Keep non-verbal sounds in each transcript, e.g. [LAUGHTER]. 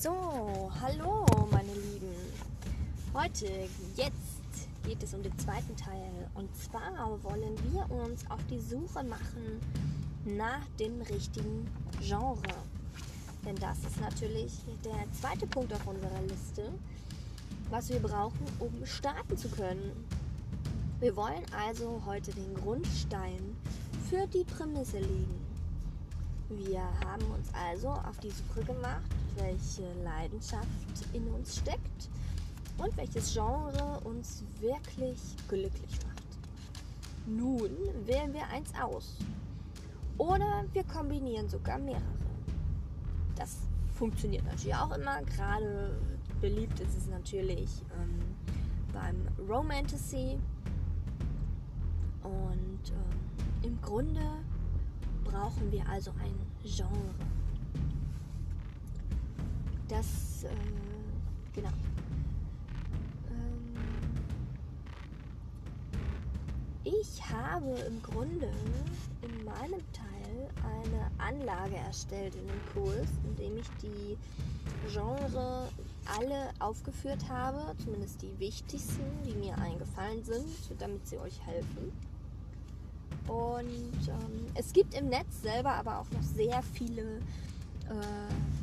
So, hallo meine Lieben. Heute, jetzt geht es um den zweiten Teil. Und zwar wollen wir uns auf die Suche machen nach dem richtigen Genre. Denn das ist natürlich der zweite Punkt auf unserer Liste, was wir brauchen, um starten zu können. Wir wollen also heute den Grundstein für die Prämisse legen. Wir haben uns also auf die Suche gemacht, welche Leidenschaft in uns steckt und welches Genre uns wirklich glücklich macht. Nun wählen wir eins aus. Oder wir kombinieren sogar mehrere. Das funktioniert natürlich auch immer. Gerade beliebt ist es natürlich ähm, beim Romantasy. Und ähm, im Grunde brauchen wir also ein Genre. Das, äh, genau. Ähm, ich habe im Grunde in meinem Teil eine Anlage erstellt in dem Kurs, in dem ich die Genre alle aufgeführt habe, zumindest die wichtigsten, die mir eingefallen sind, damit sie euch helfen. Und ähm, es gibt im Netz selber aber auch noch sehr viele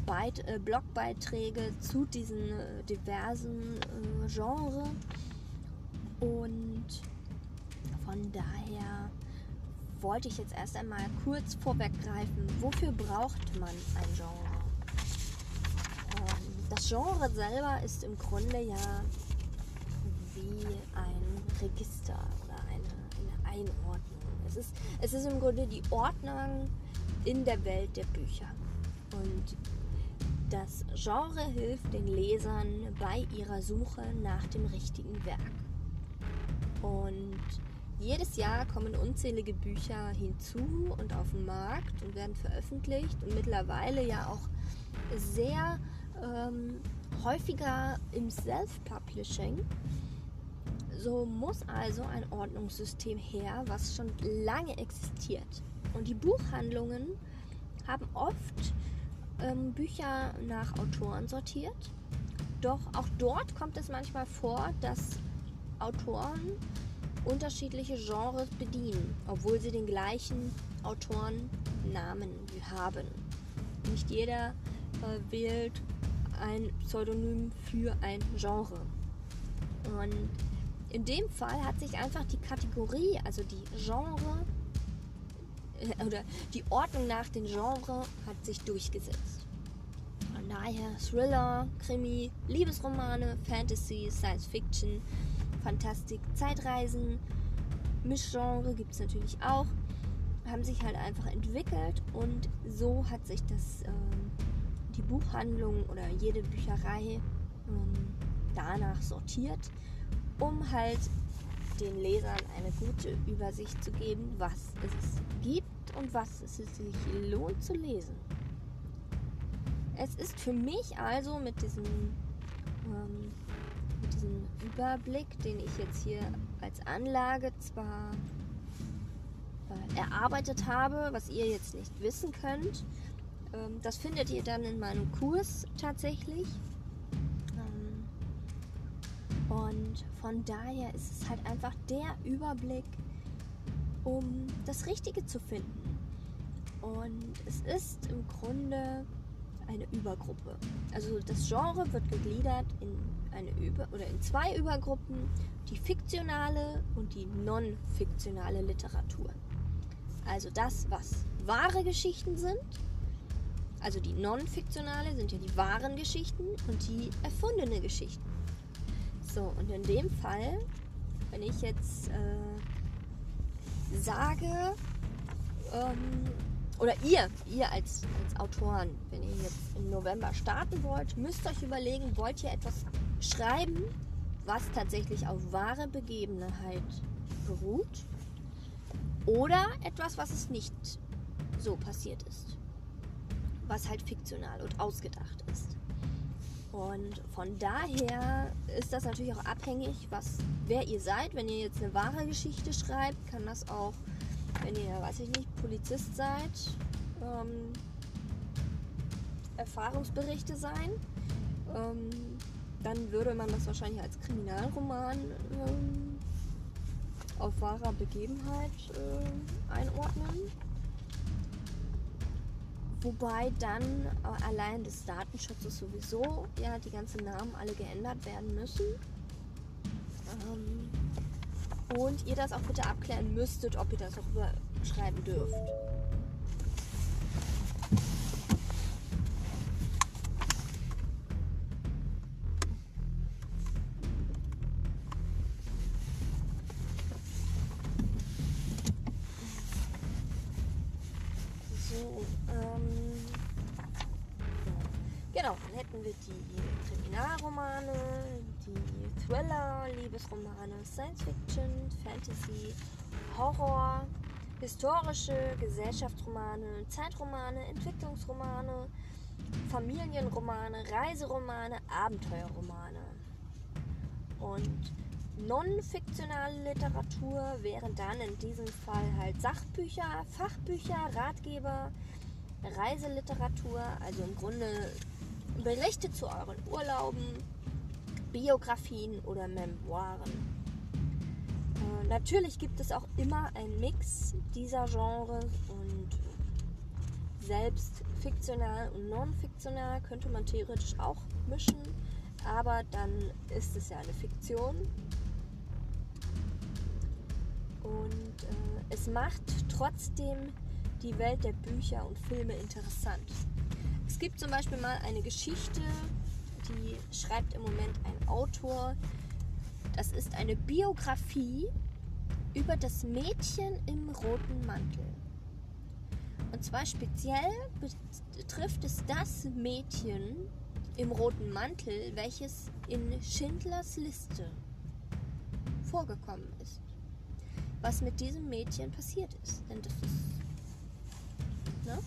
Beit äh, Blogbeiträge zu diesen äh, diversen äh, Genres. Und von daher wollte ich jetzt erst einmal kurz vorweggreifen, wofür braucht man ein Genre? Ähm, das Genre selber ist im Grunde ja wie ein Register oder eine, eine Einordnung. Es ist, es ist im Grunde die Ordnung in der Welt der Bücher. Und das Genre hilft den Lesern bei ihrer Suche nach dem richtigen Werk. Und jedes Jahr kommen unzählige Bücher hinzu und auf den Markt und werden veröffentlicht und mittlerweile ja auch sehr ähm, häufiger im Self-Publishing. So muss also ein Ordnungssystem her, was schon lange existiert. Und die Buchhandlungen haben oft ähm, Bücher nach Autoren sortiert. Doch auch dort kommt es manchmal vor, dass Autoren unterschiedliche Genres bedienen, obwohl sie den gleichen Autorennamen haben. Nicht jeder äh, wählt ein Pseudonym für ein Genre. Und in dem Fall hat sich einfach die Kategorie, also die Genre oder die Ordnung nach den Genres hat sich durchgesetzt. Von daher Thriller, Krimi, Liebesromane, Fantasy, Science Fiction, Fantastik, Zeitreisen, Mischgenre gibt es natürlich auch, haben sich halt einfach entwickelt und so hat sich das ähm, die Buchhandlung oder jede Bücherei ähm, danach sortiert um halt den Lesern eine gute Übersicht zu geben, was es gibt und was es sich lohnt zu lesen. Es ist für mich also mit diesem, ähm, mit diesem Überblick, den ich jetzt hier als Anlage zwar äh, erarbeitet habe, was ihr jetzt nicht wissen könnt, ähm, das findet ihr dann in meinem Kurs tatsächlich. Und von daher ist es halt einfach der Überblick, um das Richtige zu finden. Und es ist im Grunde eine Übergruppe. Also das Genre wird gegliedert in eine Über oder in zwei Übergruppen, die fiktionale und die non-fiktionale Literatur. Also das, was wahre Geschichten sind. Also die non-fiktionale sind ja die wahren Geschichten und die erfundene Geschichten. So, und in dem Fall, wenn ich jetzt äh, sage, ähm, oder ihr, ihr als, als Autoren, wenn ihr jetzt im November starten wollt, müsst euch überlegen, wollt ihr etwas schreiben, was tatsächlich auf wahre Begebenheit beruht, oder etwas, was es nicht so passiert ist, was halt fiktional und ausgedacht ist. Und von daher ist das natürlich auch abhängig, was, wer ihr seid. Wenn ihr jetzt eine wahre Geschichte schreibt, kann das auch, wenn ihr, weiß ich nicht, Polizist seid, ähm, Erfahrungsberichte sein. Ähm, dann würde man das wahrscheinlich als Kriminalroman ähm, auf wahrer Begebenheit äh, einordnen. Wobei dann äh, allein des Datenschutzes sowieso ja die ganzen Namen alle geändert werden müssen. Ähm, und ihr das auch bitte abklären müsstet, ob ihr das auch überschreiben dürft. Fiction, Fantasy, Horror, historische Gesellschaftsromane, Zeitromane, Entwicklungsromane, Familienromane, Reiseromane, Abenteuerromane. Und non-fiktionale Literatur wären dann in diesem Fall halt Sachbücher, Fachbücher, Ratgeber, Reiseliteratur, also im Grunde Berichte zu euren Urlauben, Biografien oder Memoiren. Äh, natürlich gibt es auch immer einen Mix dieser Genres und selbst fiktional und non-fiktional könnte man theoretisch auch mischen, aber dann ist es ja eine Fiktion. Und äh, es macht trotzdem die Welt der Bücher und Filme interessant. Es gibt zum Beispiel mal eine Geschichte, die schreibt im Moment ein Autor. Das ist eine Biografie über das Mädchen im roten Mantel. Und zwar speziell betrifft es das Mädchen im roten Mantel, welches in Schindlers Liste vorgekommen ist. Was mit diesem Mädchen passiert ist. Denn das ist. Ne?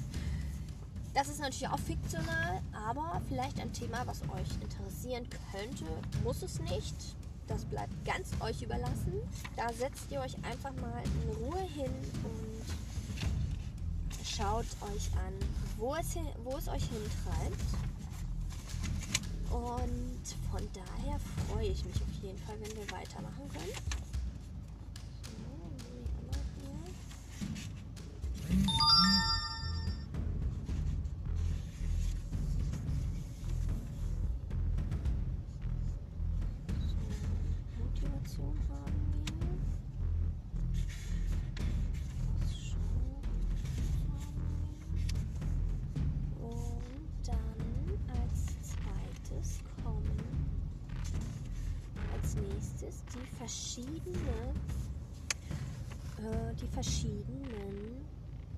Das ist natürlich auch fiktional, aber vielleicht ein Thema, was euch interessieren könnte, muss es nicht. Das bleibt ganz euch überlassen. Da setzt ihr euch einfach mal in Ruhe hin und schaut euch an, wo es, hin, wo es euch hintreibt. Und von daher freue ich mich auf jeden Fall, wenn wir weitermachen können. So, die verschiedene, äh, die verschiedenen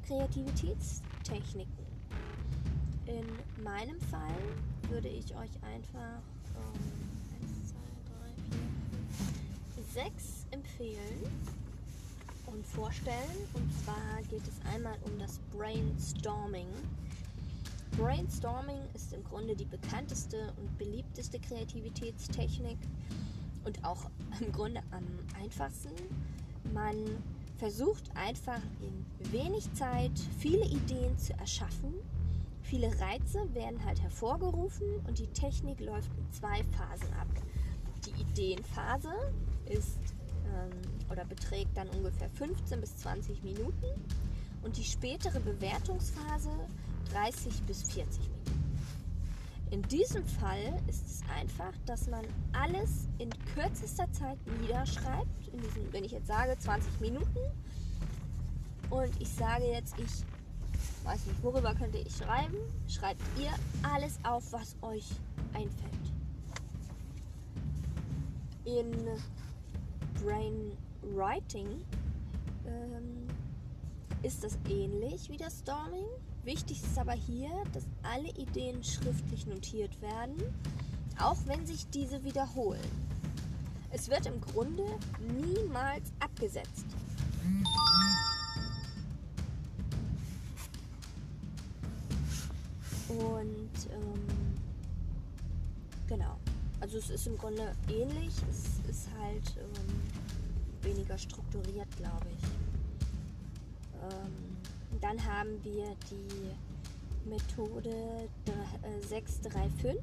Kreativitätstechniken. In meinem Fall würde ich euch einfach ähm, 1, 2, 3, 4, 5, 6 empfehlen und vorstellen. Und zwar geht es einmal um das Brainstorming. Brainstorming ist im Grunde die bekannteste und beliebteste Kreativitätstechnik und auch im Grunde am einfachsten. Man versucht einfach in wenig Zeit viele Ideen zu erschaffen. Viele Reize werden halt hervorgerufen und die Technik läuft in zwei Phasen ab. Die Ideenphase ist ähm, oder beträgt dann ungefähr 15 bis 20 Minuten und die spätere Bewertungsphase 30 bis 40 Minuten. In diesem Fall ist es einfach, dass man alles in kürzester Zeit niederschreibt. In diesen, wenn ich jetzt sage 20 Minuten und ich sage jetzt, ich weiß nicht, worüber könnte ich schreiben, schreibt ihr alles auf, was euch einfällt. In Brainwriting ähm, ist das ähnlich wie das Storming. Wichtig ist aber hier, dass alle Ideen schriftlich notiert werden, auch wenn sich diese wiederholen. Es wird im Grunde niemals abgesetzt. Und ähm, genau. Also es ist im Grunde ähnlich. Es ist halt ähm, weniger strukturiert, glaube ich. Ähm, dann haben wir die Methode 635.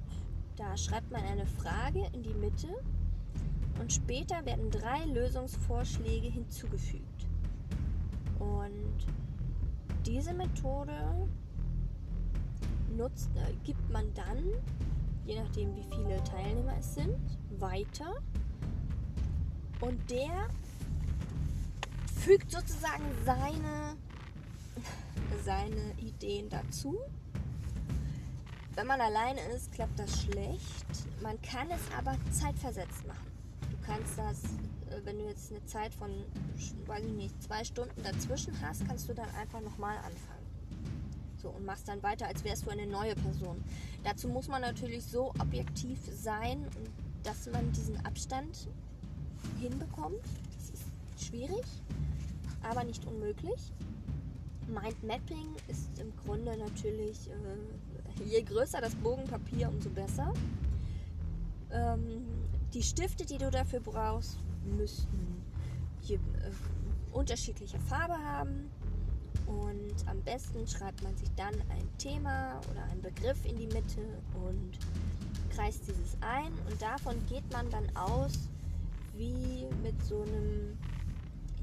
Da schreibt man eine Frage in die Mitte und später werden drei Lösungsvorschläge hinzugefügt. Und diese Methode nutzt, äh, gibt man dann, je nachdem wie viele Teilnehmer es sind, weiter. Und der fügt sozusagen seine, seine Ideen dazu. Wenn man alleine ist, klappt das schlecht. Man kann es aber zeitversetzt machen. Du kannst das, äh, wenn du jetzt eine Zeit von, weiß ich nicht, zwei Stunden dazwischen hast, kannst du dann einfach nochmal anfangen. So, und machst dann weiter, als wärst du eine neue Person. Dazu muss man natürlich so objektiv sein, dass man diesen Abstand hinbekommt. Das ist schwierig, aber nicht unmöglich. Mindmapping ist im Grunde natürlich, äh, je größer das Bogenpapier, umso besser. Ähm, die Stifte, die du dafür brauchst, müssten je, äh, unterschiedliche Farbe haben. Und am besten schreibt man sich dann ein Thema oder einen Begriff in die Mitte und kreist dieses ein. Und davon geht man dann aus, wie mit so einem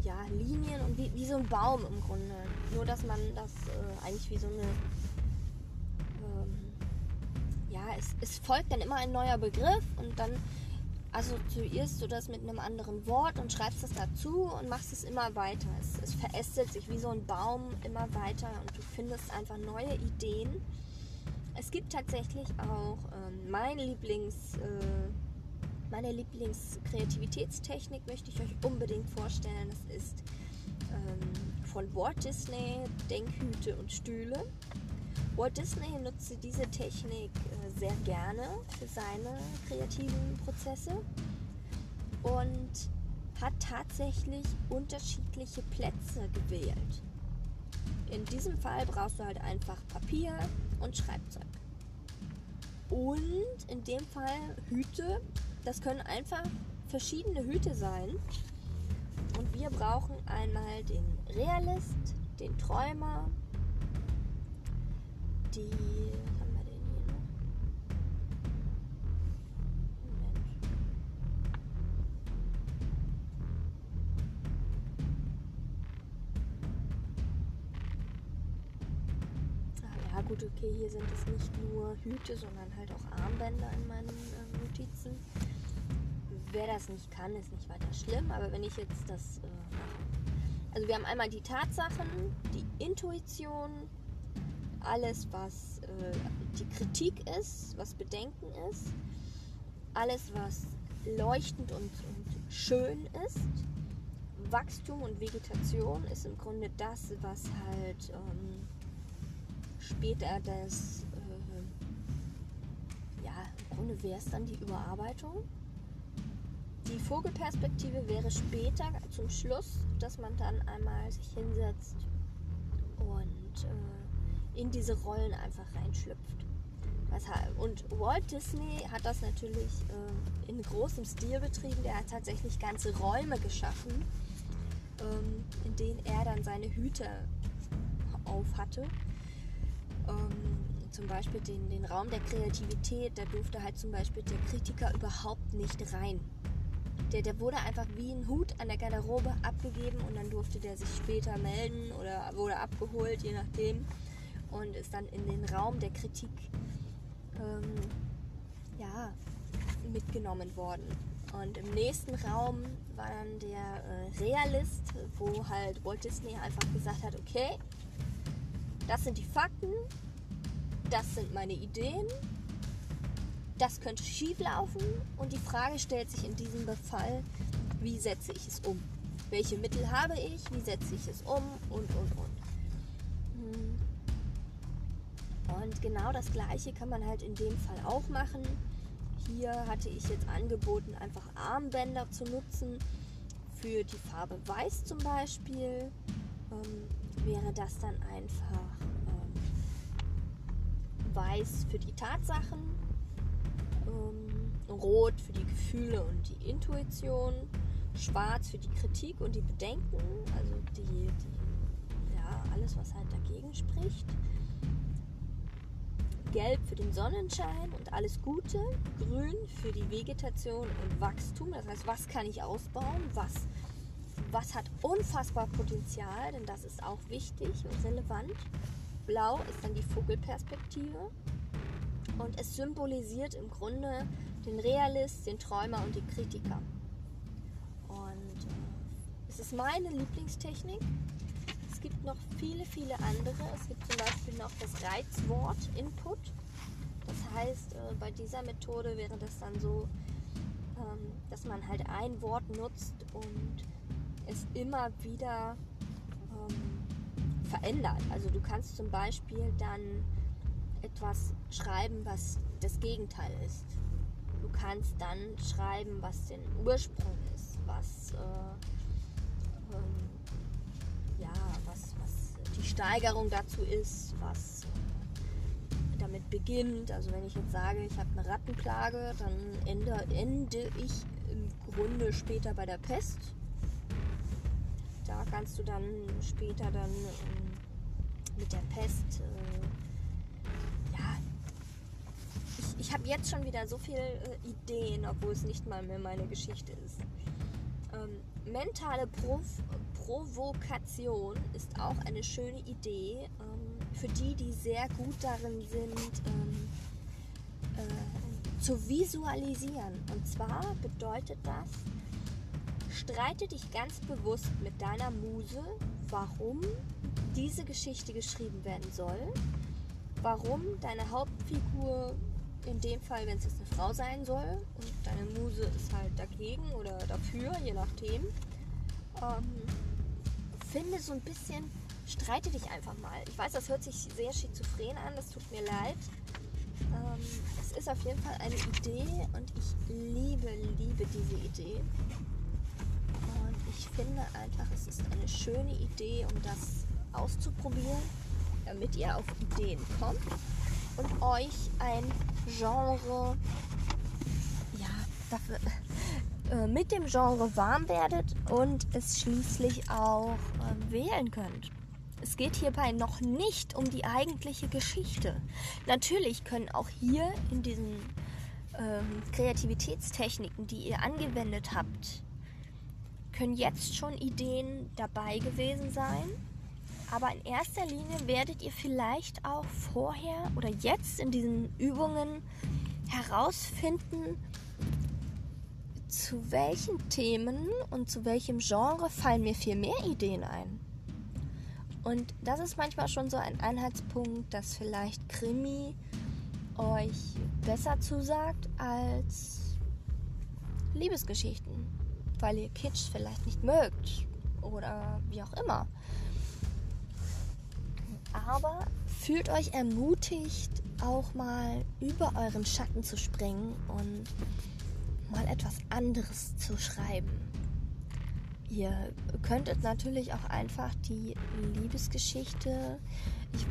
ja, Linien und wie, wie so ein Baum im Grunde. Nur, dass man das äh, eigentlich wie so eine. Ähm, ja, es, es folgt dann immer ein neuer Begriff und dann assoziierst du das mit einem anderen Wort und schreibst das dazu und machst es immer weiter. Es, es verästelt sich wie so ein Baum immer weiter und du findest einfach neue Ideen. Es gibt tatsächlich auch ähm, mein Lieblings, äh, meine Lieblingskreativitätstechnik möchte ich euch unbedingt vorstellen. Das ist ähm, von Walt Disney Denkhüte und Stühle. Walt Disney nutzte diese Technik äh, sehr gerne für seine kreativen Prozesse und hat tatsächlich unterschiedliche Plätze gewählt. In diesem Fall brauchst du halt einfach Papier und Schreibzeug. Und in dem Fall Hüte. Das können einfach verschiedene Hüte sein. Und wir brauchen einmal den Realist, den Träumer, die. Was haben wir denn hier noch? Moment. Ah, ja, gut, okay, hier sind es nicht nur Hüte, sondern halt auch Armbänder in meinen äh, Notizen. Wer das nicht kann, ist nicht weiter schlimm, aber wenn ich jetzt das äh. Also wir haben einmal die Tatsachen, die Intuition, alles, was äh, die Kritik ist, was Bedenken ist, alles, was leuchtend und, und schön ist. Wachstum und Vegetation ist im Grunde das, was halt ähm, später das, äh, ja, im Grunde wäre es dann die Überarbeitung. Die Vogelperspektive wäre später zum Schluss, dass man dann einmal sich hinsetzt und äh, in diese Rollen einfach reinschlüpft. Und Walt Disney hat das natürlich äh, in großem Stil betrieben. Der hat tatsächlich ganze Räume geschaffen, ähm, in denen er dann seine Hüte auf hatte. Ähm, zum Beispiel den, den Raum der Kreativität, da durfte halt zum Beispiel der Kritiker überhaupt nicht rein. Der, der wurde einfach wie ein Hut an der Garderobe abgegeben und dann durfte der sich später melden oder wurde abgeholt, je nachdem und ist dann in den Raum der Kritik ähm, ja, mitgenommen worden. Und im nächsten Raum war dann der äh, Realist, wo halt Walt Disney einfach gesagt hat, okay, das sind die Fakten, das sind meine Ideen, das könnte schief laufen und die Frage stellt sich in diesem Fall, wie setze ich es um? Welche Mittel habe ich? Wie setze ich es um? Und, und, und. Und genau das gleiche kann man halt in dem Fall auch machen. Hier hatte ich jetzt angeboten, einfach Armbänder zu nutzen. Für die Farbe Weiß zum Beispiel ähm, wäre das dann einfach ähm, Weiß für die Tatsachen, Rot für die Gefühle und die Intuition, Schwarz für die Kritik und die Bedenken, also die, die ja, alles, was halt dagegen spricht. Gelb für den Sonnenschein und alles Gute, Grün für die Vegetation und Wachstum. Das heißt, was kann ich ausbauen, was, was hat unfassbar Potenzial, denn das ist auch wichtig und relevant. Blau ist dann die Vogelperspektive und es symbolisiert im Grunde den Realist, den Träumer und den Kritiker. Und äh, es ist meine Lieblingstechnik. Es gibt noch viele, viele andere. Es gibt zum Beispiel noch das Reizwort Input. Das heißt, äh, bei dieser Methode wäre das dann so, ähm, dass man halt ein Wort nutzt und es immer wieder ähm, verändert. Also du kannst zum Beispiel dann etwas schreiben, was das Gegenteil ist. Kannst dann schreiben, was den Ursprung ist, was, äh, ähm, ja, was, was die Steigerung dazu ist, was äh, damit beginnt. Also wenn ich jetzt sage, ich habe eine Rattenplage, dann ende, ende ich im Grunde später bei der Pest. Da kannst du dann später dann ähm, mit der Pest äh, ich habe jetzt schon wieder so viele äh, Ideen, obwohl es nicht mal mehr meine Geschichte ist. Ähm, mentale Prov Provokation ist auch eine schöne Idee ähm, für die, die sehr gut darin sind, ähm, äh, zu visualisieren. Und zwar bedeutet das, streite dich ganz bewusst mit deiner Muse, warum diese Geschichte geschrieben werden soll, warum deine Hauptfigur in dem Fall, wenn es jetzt eine Frau sein soll und deine Muse ist halt dagegen oder dafür, je nachdem, ähm, finde so ein bisschen, streite dich einfach mal. Ich weiß, das hört sich sehr schizophren an, das tut mir leid. Ähm, es ist auf jeden Fall eine Idee und ich liebe, liebe diese Idee. Und ich finde einfach, es ist eine schöne Idee, um das auszuprobieren, damit ihr auf Ideen kommt und euch ein Genre, ja, dafür, äh, mit dem Genre warm werdet und es schließlich auch äh, wählen könnt. Es geht hierbei noch nicht um die eigentliche Geschichte. Natürlich können auch hier in diesen ähm, Kreativitätstechniken, die ihr angewendet habt, können jetzt schon Ideen dabei gewesen sein aber in erster Linie werdet ihr vielleicht auch vorher oder jetzt in diesen Übungen herausfinden, zu welchen Themen und zu welchem Genre fallen mir viel mehr Ideen ein. Und das ist manchmal schon so ein Einheitspunkt, dass vielleicht Krimi euch besser zusagt als Liebesgeschichten, weil ihr Kitsch vielleicht nicht mögt oder wie auch immer. Aber fühlt euch ermutigt, auch mal über euren Schatten zu springen und mal etwas anderes zu schreiben. Ihr könntet natürlich auch einfach die Liebesgeschichte.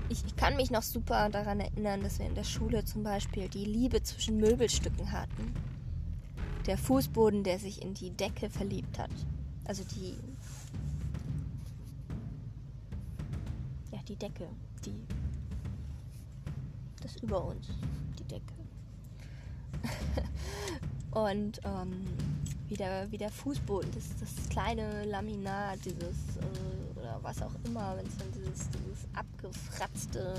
Ich, ich, kann mich noch super daran erinnern, dass wir in der Schule zum Beispiel die Liebe zwischen Möbelstücken hatten. Der Fußboden, der sich in die Decke verliebt hat. Also die die Decke, die das über uns, die Decke. [LAUGHS] und ähm, wie, der, wie der Fußboden, das, das kleine Laminat, dieses äh, oder was auch immer, wenn es dann dieses, dieses abgefratzte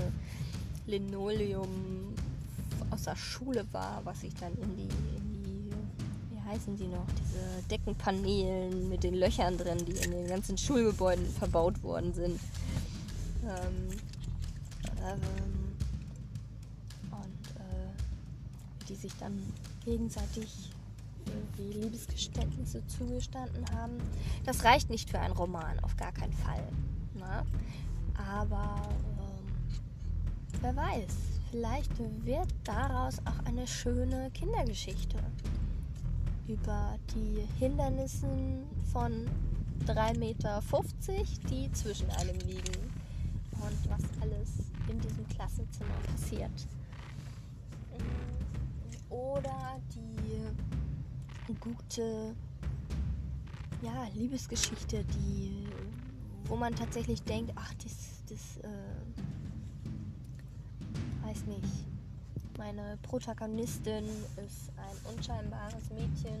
Linoleum aus der Schule war, was sich dann in die, in die, wie heißen die noch, diese Deckenpanelen mit den Löchern drin, die in den ganzen Schulgebäuden verbaut worden sind. Ähm, ähm, und äh, die sich dann gegenseitig irgendwie Liebesgeständnisse zugestanden haben. Das reicht nicht für einen Roman, auf gar keinen Fall. Ne? Aber ähm, wer weiß, vielleicht wird daraus auch eine schöne Kindergeschichte über die Hindernisse von 3,50 Meter, die zwischen einem liegen und was alles in diesem Klassenzimmer passiert. Oder die gute ja, Liebesgeschichte, die, wo man tatsächlich denkt, ach, das, das äh, weiß nicht, Meine Protagonistin ist ein unscheinbares Mädchen.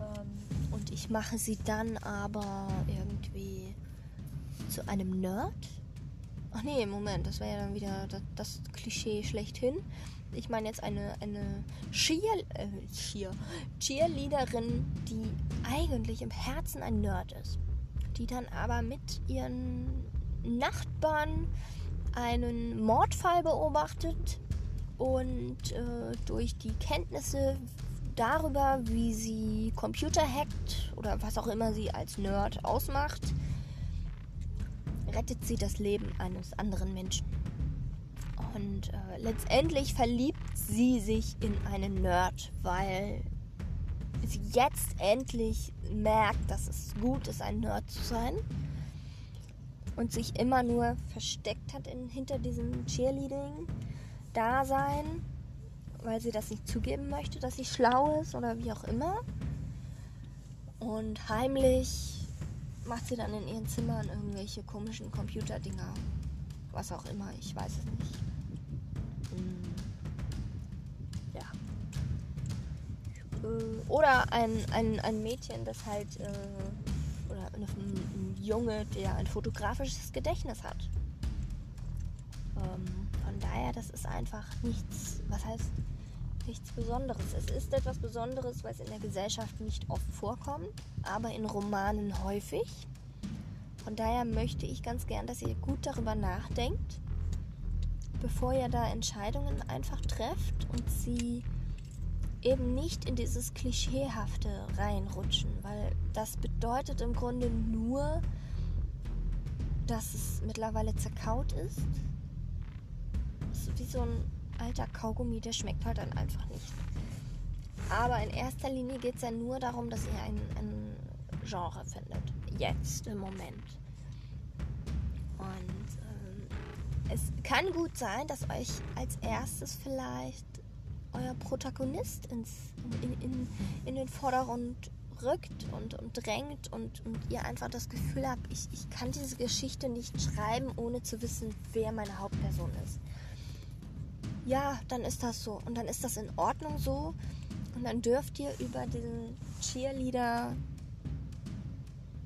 Ähm, und ich mache sie dann aber irgendwie zu einem Nerd. Ach nee, Moment, das wäre ja dann wieder das, das, Klischee schlechthin. Ich meine jetzt eine, eine Cheer, äh, Cheer, Cheerleaderin, die eigentlich im Herzen ein Nerd ist. Die dann aber mit ihren Nachbarn einen Mordfall beobachtet und äh, durch die Kenntnisse darüber, wie sie Computer hackt oder was auch immer sie als Nerd ausmacht, rettet sie das Leben eines anderen Menschen. Und äh, letztendlich verliebt sie sich in einen Nerd, weil sie jetzt endlich merkt, dass es gut ist, ein Nerd zu sein. Und sich immer nur versteckt hat in, hinter diesem Cheerleading-Dasein, weil sie das nicht zugeben möchte, dass sie schlau ist oder wie auch immer. Und heimlich macht sie dann in ihren Zimmern irgendwelche komischen Computerdinger. Was auch immer, ich weiß es nicht. Hm. Ja. Äh, oder ein, ein, ein Mädchen, das halt. Äh, oder ein, ein, Junge, der ein fotografisches Gedächtnis hat. Ähm, von daher, das ist einfach nichts. Was heißt nichts Besonderes. Es ist etwas Besonderes, weil es in der Gesellschaft nicht oft vorkommt, aber in Romanen häufig. Von daher möchte ich ganz gern, dass ihr gut darüber nachdenkt, bevor ihr da Entscheidungen einfach trefft und sie eben nicht in dieses Klischeehafte reinrutschen, weil das bedeutet im Grunde nur, dass es mittlerweile zerkaut ist. Ist wie so ein alter Kaugummi, der schmeckt halt dann einfach nicht. Aber in erster Linie geht es ja nur darum, dass ihr ein, ein Genre findet. Jetzt im Moment. Und ähm, es kann gut sein, dass euch als erstes vielleicht euer Protagonist ins, in, in, in den Vordergrund rückt und, und drängt und, und ihr einfach das Gefühl habt, ich, ich kann diese Geschichte nicht schreiben, ohne zu wissen, wer meine Hauptperson ist ja, dann ist das so. Und dann ist das in Ordnung so. Und dann dürft ihr über diesen Cheerleader,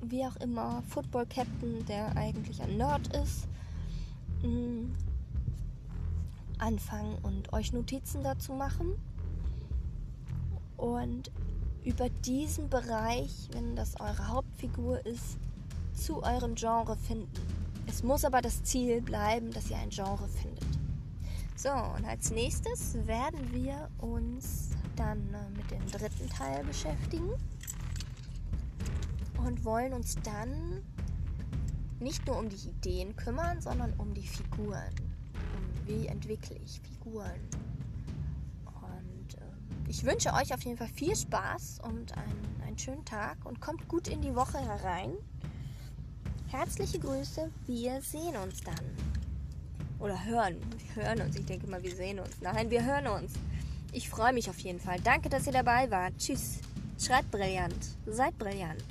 wie auch immer, Football Captain, der eigentlich ein Nerd ist, mm, anfangen und euch Notizen dazu machen. Und über diesen Bereich, wenn das eure Hauptfigur ist, zu eurem Genre finden. Es muss aber das Ziel bleiben, dass ihr ein Genre findet. So, und als nächstes werden wir uns dann äh, mit dem dritten Teil beschäftigen und wollen uns dann nicht nur um die Ideen kümmern, sondern um die Figuren. Um wie entwickle ich Figuren. Und äh, ich wünsche euch auf jeden Fall viel Spaß und einen, einen schönen Tag und kommt gut in die Woche herein. Herzliche Grüße, wir sehen uns dann. Oder hören. Wir hören uns. Ich denke mal, wir sehen uns. Nein, wir hören uns. Ich freue mich auf jeden Fall. Danke, dass ihr dabei wart. Tschüss. Schreibt brillant. Seid brillant.